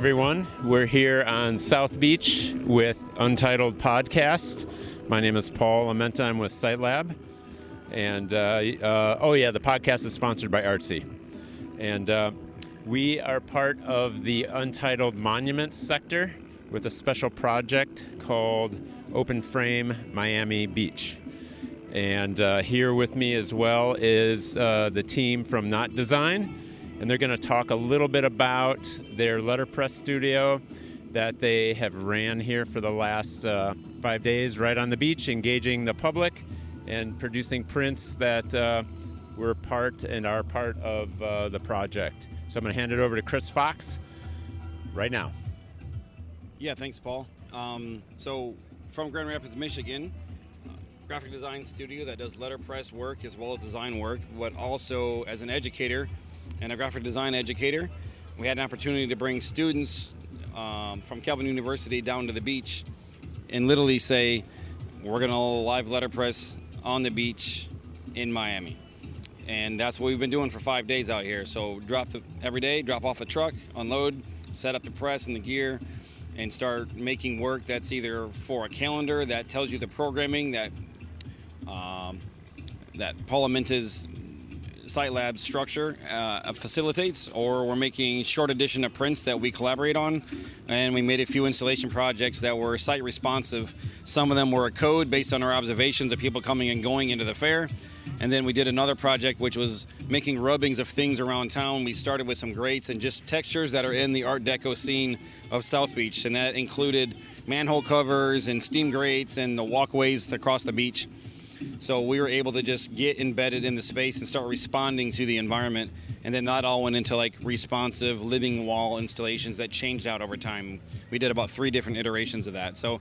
everyone. We're here on South Beach with Untitled Podcast. My name is Paul Amenta. I'm with SiteLab. And, uh, uh, oh, yeah, the podcast is sponsored by Artsy. And uh, we are part of the Untitled Monuments sector with a special project called Open Frame Miami Beach. And uh, here with me as well is uh, the team from Not Design and they're going to talk a little bit about their letterpress studio that they have ran here for the last uh, five days right on the beach, engaging the public and producing prints that uh, were part and are part of uh, the project. So I'm going to hand it over to Chris Fox right now. Yeah, thanks, Paul. Um, so, from Grand Rapids, Michigan, uh, graphic design studio that does letterpress work as well as design work, but also as an educator and a graphic design educator. We had an opportunity to bring students um, from Calvin University down to the beach and literally say, we're going to live letterpress on the beach in Miami. And that's what we've been doing for five days out here. So drop the, every day, drop off a truck, unload, set up the press and the gear, and start making work that's either for a calendar that tells you the programming that um, that Paul Amenta's SiteLab structure uh, facilitates, or we're making short edition of prints that we collaborate on. And we made a few installation projects that were site responsive. Some of them were a code based on our observations of people coming and going into the fair. And then we did another project which was making rubbings of things around town. We started with some grates and just textures that are in the Art Deco scene of South Beach. And that included manhole covers and steam grates and the walkways across the beach. So we were able to just get embedded in the space and start responding to the environment. And then that all went into like responsive living wall installations that changed out over time. We did about three different iterations of that. So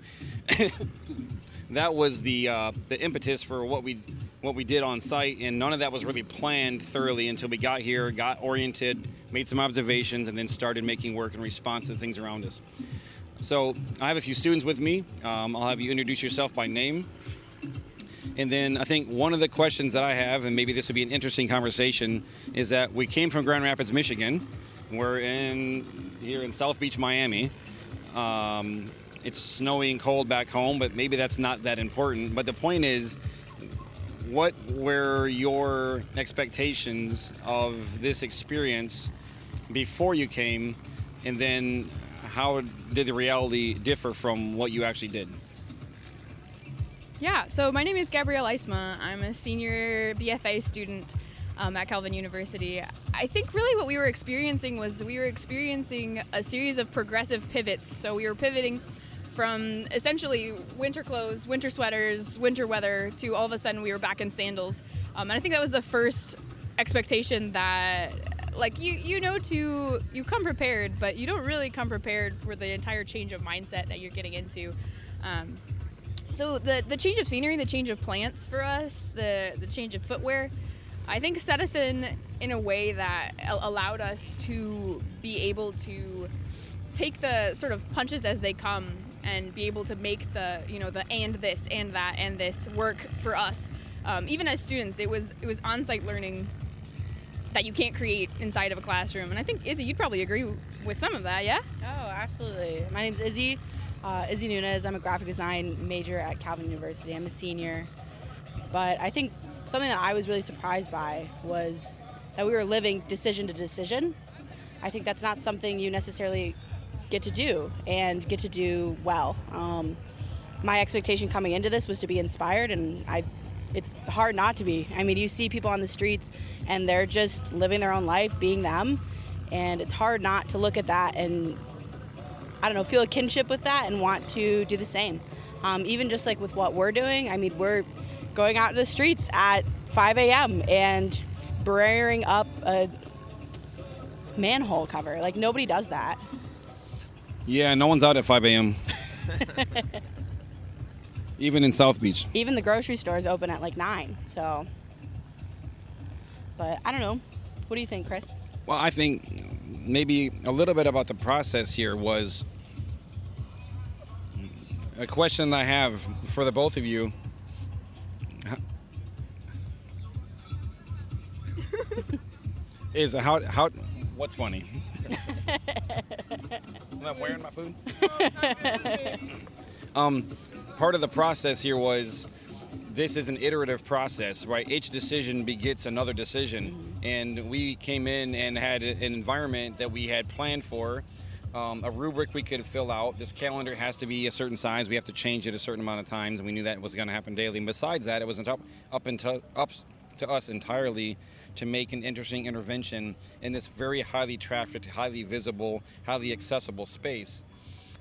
that was the uh, the impetus for what we what we did on site, and none of that was really planned thoroughly until we got here, got oriented, made some observations, and then started making work in response to things around us. So I have a few students with me. Um, I'll have you introduce yourself by name. And then I think one of the questions that I have, and maybe this would be an interesting conversation, is that we came from Grand Rapids, Michigan. We're in here in South Beach, Miami. Um, it's snowy and cold back home, but maybe that's not that important. But the point is, what were your expectations of this experience before you came, and then how did the reality differ from what you actually did? Yeah, so my name is Gabrielle Eisma. I'm a senior BFA student um, at Calvin University. I think really what we were experiencing was we were experiencing a series of progressive pivots. So we were pivoting from essentially winter clothes, winter sweaters, winter weather to all of a sudden we were back in sandals. Um, and I think that was the first expectation that like you you know to you come prepared but you don't really come prepared for the entire change of mindset that you're getting into um, so the the change of scenery, the change of plants for us, the the change of footwear, I think set us in in a way that allowed us to be able to take the sort of punches as they come and be able to make the you know the and this and that and this work for us. Um, even as students, it was it was on-site learning that you can't create inside of a classroom. And I think Izzy, you'd probably agree with some of that, yeah? Oh, absolutely. My name's Izzy. Uh, Izzy Nunez. I'm a graphic design major at Calvin University. I'm a senior. But I think something that I was really surprised by was that we were living decision to decision. I think that's not something you necessarily get to do and get to do well. Um, my expectation coming into this was to be inspired, and I, it's hard not to be. I mean, you see people on the streets, and they're just living their own life, being them, and it's hard not to look at that and I don't know, feel a kinship with that and want to do the same. Um, even just like with what we're doing, I mean, we're going out to the streets at 5 a.m. and burying up a manhole cover. Like, nobody does that. Yeah, no one's out at 5 a.m. Even in South Beach. Even the grocery stores open at like 9. So, but I don't know. What do you think, Chris? Well, I think maybe a little bit about the process here was a question I have for the both of you. is how how what's funny? I'm wearing my food. um, part of the process here was this is an iterative process, right? Each decision begets another decision, and we came in and had an environment that we had planned for. Um, a rubric we could fill out. This calendar has to be a certain size. We have to change it a certain amount of times, and we knew that was going to happen daily. And besides that, it was up up into up to us entirely to make an interesting intervention in this very highly trafficked, highly visible, highly accessible space.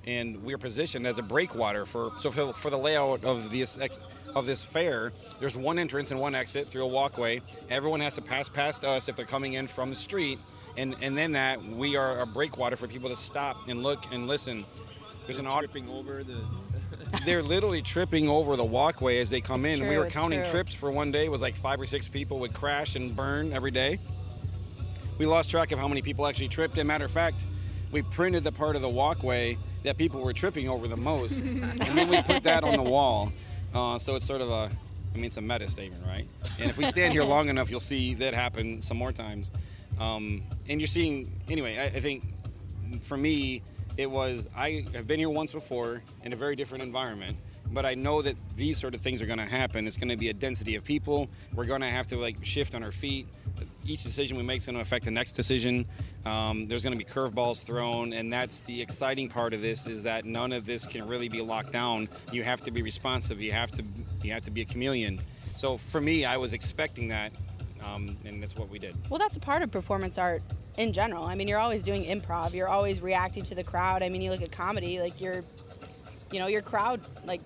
And we're positioned as a breakwater for so for, for the layout of this ex, of this fair. There's one entrance and one exit through a walkway. Everyone has to pass past us if they're coming in from the street, and and then that we are a breakwater for people to stop and look and listen. There's an tripping over the. they're literally tripping over the walkway as they come It's in. we were counting true. trips for one day. It was like five or six people would crash and burn every day. We lost track of how many people actually tripped. And matter of fact, we printed the part of the walkway that people were tripping over the most, and then we put that on the wall. Uh, so it's sort of a, I mean, it's a meta statement, right? And if we stand here long enough, you'll see that happen some more times. Um, and you're seeing, anyway, I, I think for me, it was I have been here once before in a very different environment, but I know that these sort of things are going to happen. It's going to be a density of people. We're going to have to like shift on our feet. Each decision we make is going to affect the next decision. Um, there's going to be curveballs thrown, and that's the exciting part of this is that none of this can really be locked down. You have to be responsive. You have to you have to be a chameleon. So for me, I was expecting that, um, and that's what we did. Well, that's a part of performance art in general. I mean, you're always doing improv. You're always reacting to the crowd. I mean, you look at comedy, like you're, you know, your crowd like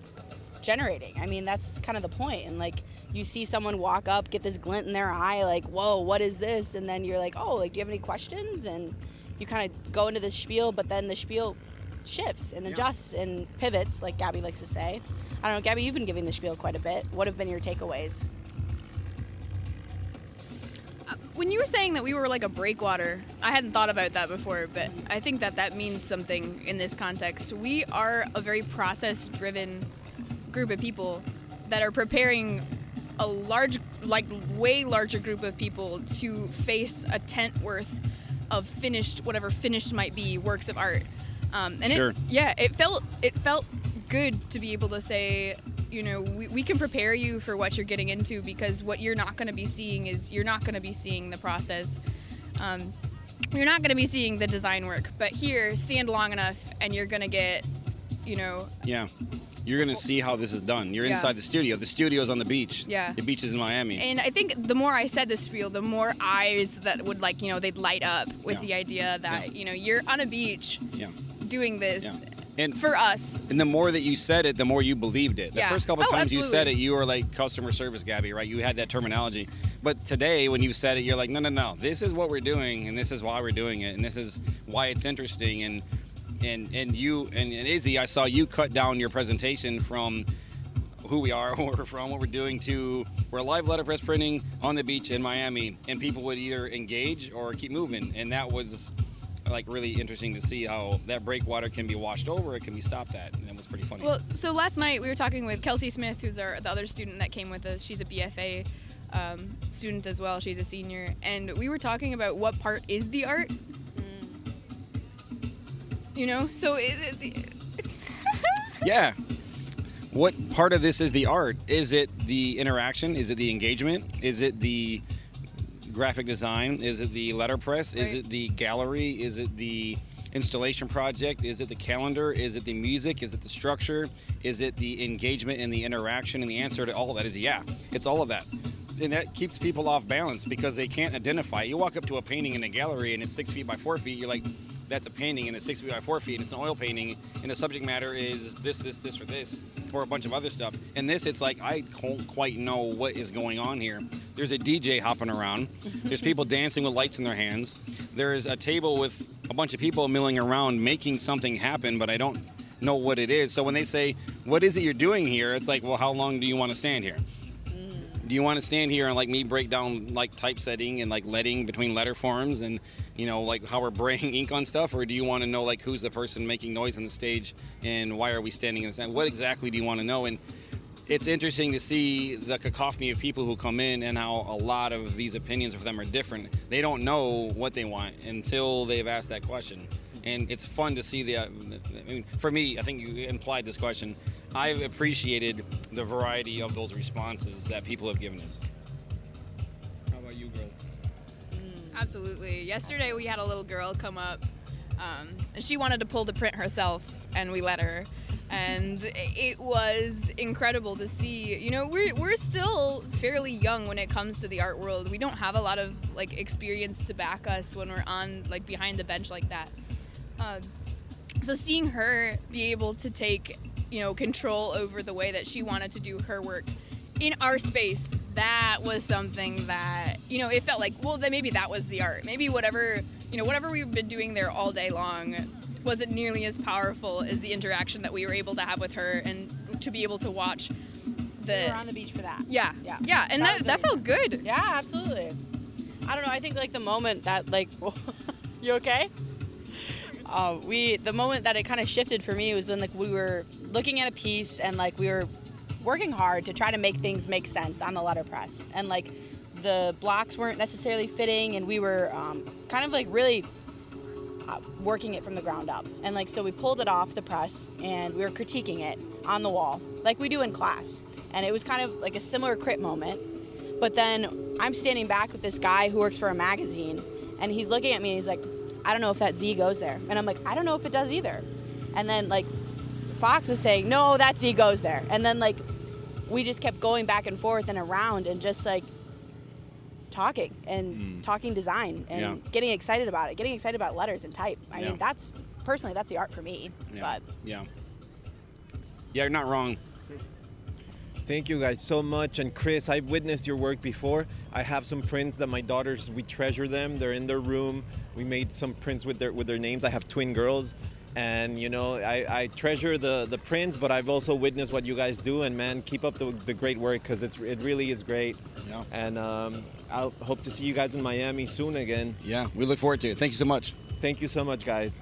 generating. I mean, that's kind of the. And like you see someone walk up, get this glint in their eye, like, whoa, what is this? And then you're like, oh, like, do you have any questions? And you kind of go into this spiel, but then the spiel shifts and adjusts and pivots, like Gabby likes to say. I don't know, Gabby, you've been giving the spiel quite a bit. What have been your takeaways? Uh, when you were saying that we were like a breakwater, I hadn't thought about that before, but I think that that means something in this context. We are a very process driven group of people that are preparing a large, like way larger group of people to face a tent worth of finished, whatever finished might be, works of art. Um, and Sure. it, yeah, it felt it felt good to be able to say, you know, we, we can prepare you for what you're getting into because what you're not going to be seeing is you're not going to be seeing the process. Um, you're not going to be seeing the design work, but here, stand long enough and you're going to get, you know, Yeah. You're to see how this is done. You're Yeah. inside the studio. The studio's on the beach. Yeah. The beach is in Miami. And I think the more I said this spiel, the more eyes that would like, you know, they'd light up with Yeah. the idea that, Yeah. you know, you're on a beach yeah. doing this Yeah. And for us. and the more that you said it, the more you believed it. The Yeah. first couple Oh, times you said it, you were like customer service Gabby, right? You had that terminology. But today, when you said it, you're like, no, no, no. This is what we're doing, and this is why we're doing it, and this is why it's interesting. And and and you and, and Izzy, I saw you cut down your presentation from who we are, where we're from, what we're doing to we're live letterpress printing on the beach in Miami, and people would either engage or keep moving, and that was like really interesting to see how that breakwater can be washed over, it can be stopped at, and it was pretty funny. Well, so last night we were talking with Kelsey Smith, who's our the other student that came with us. She's a BFA um, student as well. She's a senior, and we were talking about what part is the art. You know, so it, it, yeah. What part of this is the art? Is it the interaction? Is it the engagement? Is it the graphic design? Is it the letterpress? Is it the gallery? Is it the installation project? Is it the calendar? Is it the music? Is it the structure? Is it the engagement and the interaction? And the answer to all of that is yeah. It's all of that. And that keeps people off balance because they can't identify. You walk up to a painting in a gallery and it's six feet by four feet. You're like, that's a painting and it's six feet by four feet. It's an oil painting and the subject matter is this, this, this, or this, or a bunch of other stuff. And this, it's like I don't quite know what is going on here. There's a DJ hopping around. There's people dancing with lights in their hands. There is a table with a bunch of people milling around making something happen, but I don't know what it is. So when they say, "What is it you're doing here?" It's like, well, how long do you want to stand here? Do you want to stand here and like me break down like typesetting and like letting between letter forms and you know like how we're spraying ink on stuff or do you want to know like who's the person making noise on the stage and why are we standing in the stand what exactly do you want to know and it's interesting to see the cacophony of people who come in and how a lot of these opinions of them are different they don't know what they want until they've asked that question and it's fun to see the. I mean, for me, I think you implied this question. I've appreciated the variety of those responses that people have given us. How about you, girls? Absolutely. Yesterday we had a little girl come up, um, and she wanted to pull the print herself, and we let her. And it was incredible to see. You know, we're, we're still fairly young when it comes to the art world. We don't have a lot of like experience to back us when we're on like behind the bench like that. Uh, so seeing her be able to take you know control over the way that she wanted to do her work in our space that was something that you know it felt like well then maybe that was the art maybe whatever you know whatever we've been doing there all day long wasn't nearly as powerful as the interaction that we were able to have with her and to be able to watch the we were on the beach for that. yeah Yeah. yeah and That that, that, felt good Yeah, absolutely. I don't know. I think like the moment that like, you okay? Uh, we the moment that it kind of shifted for me was when like we were looking at a piece and like we were working hard to try to make things make sense on the letterpress. And like the blocks weren't necessarily fitting and we were um, kind of like really uh, working it from the ground up. And like so we pulled it off the press and we were critiquing it on the wall like we do in class. And it was kind of like a similar crit moment. But then I'm standing back with this guy who works for a magazine, and he's looking at me and he's like, I don't know if that Z goes there. And I'm like, I don't know if it does either. And then, like, Fox was saying, no, that Z goes there. And then, like, we just kept going back and forth and around and just, like, talking and hmm. talking design and Yeah. getting excited about it, getting excited about letters and type. I Yeah. mean, that's personally, that's the art for me. Yeah. But yeah. Yeah, you're not wrong. Thank you guys so much. And Chris, I've witnessed your work before. I have some prints that my daughters we treasure them. They're in their room. We made some prints with their with their names. I have twin girls. And you know, I, I treasure the, the prints, but I've also witnessed what you guys do. And man, keep up the, the great work because it's it really is great. Yeah. And um, I'll hope to see you guys in Miami soon again. Yeah, we look forward to it. Thank you so much. Thank you so much, guys.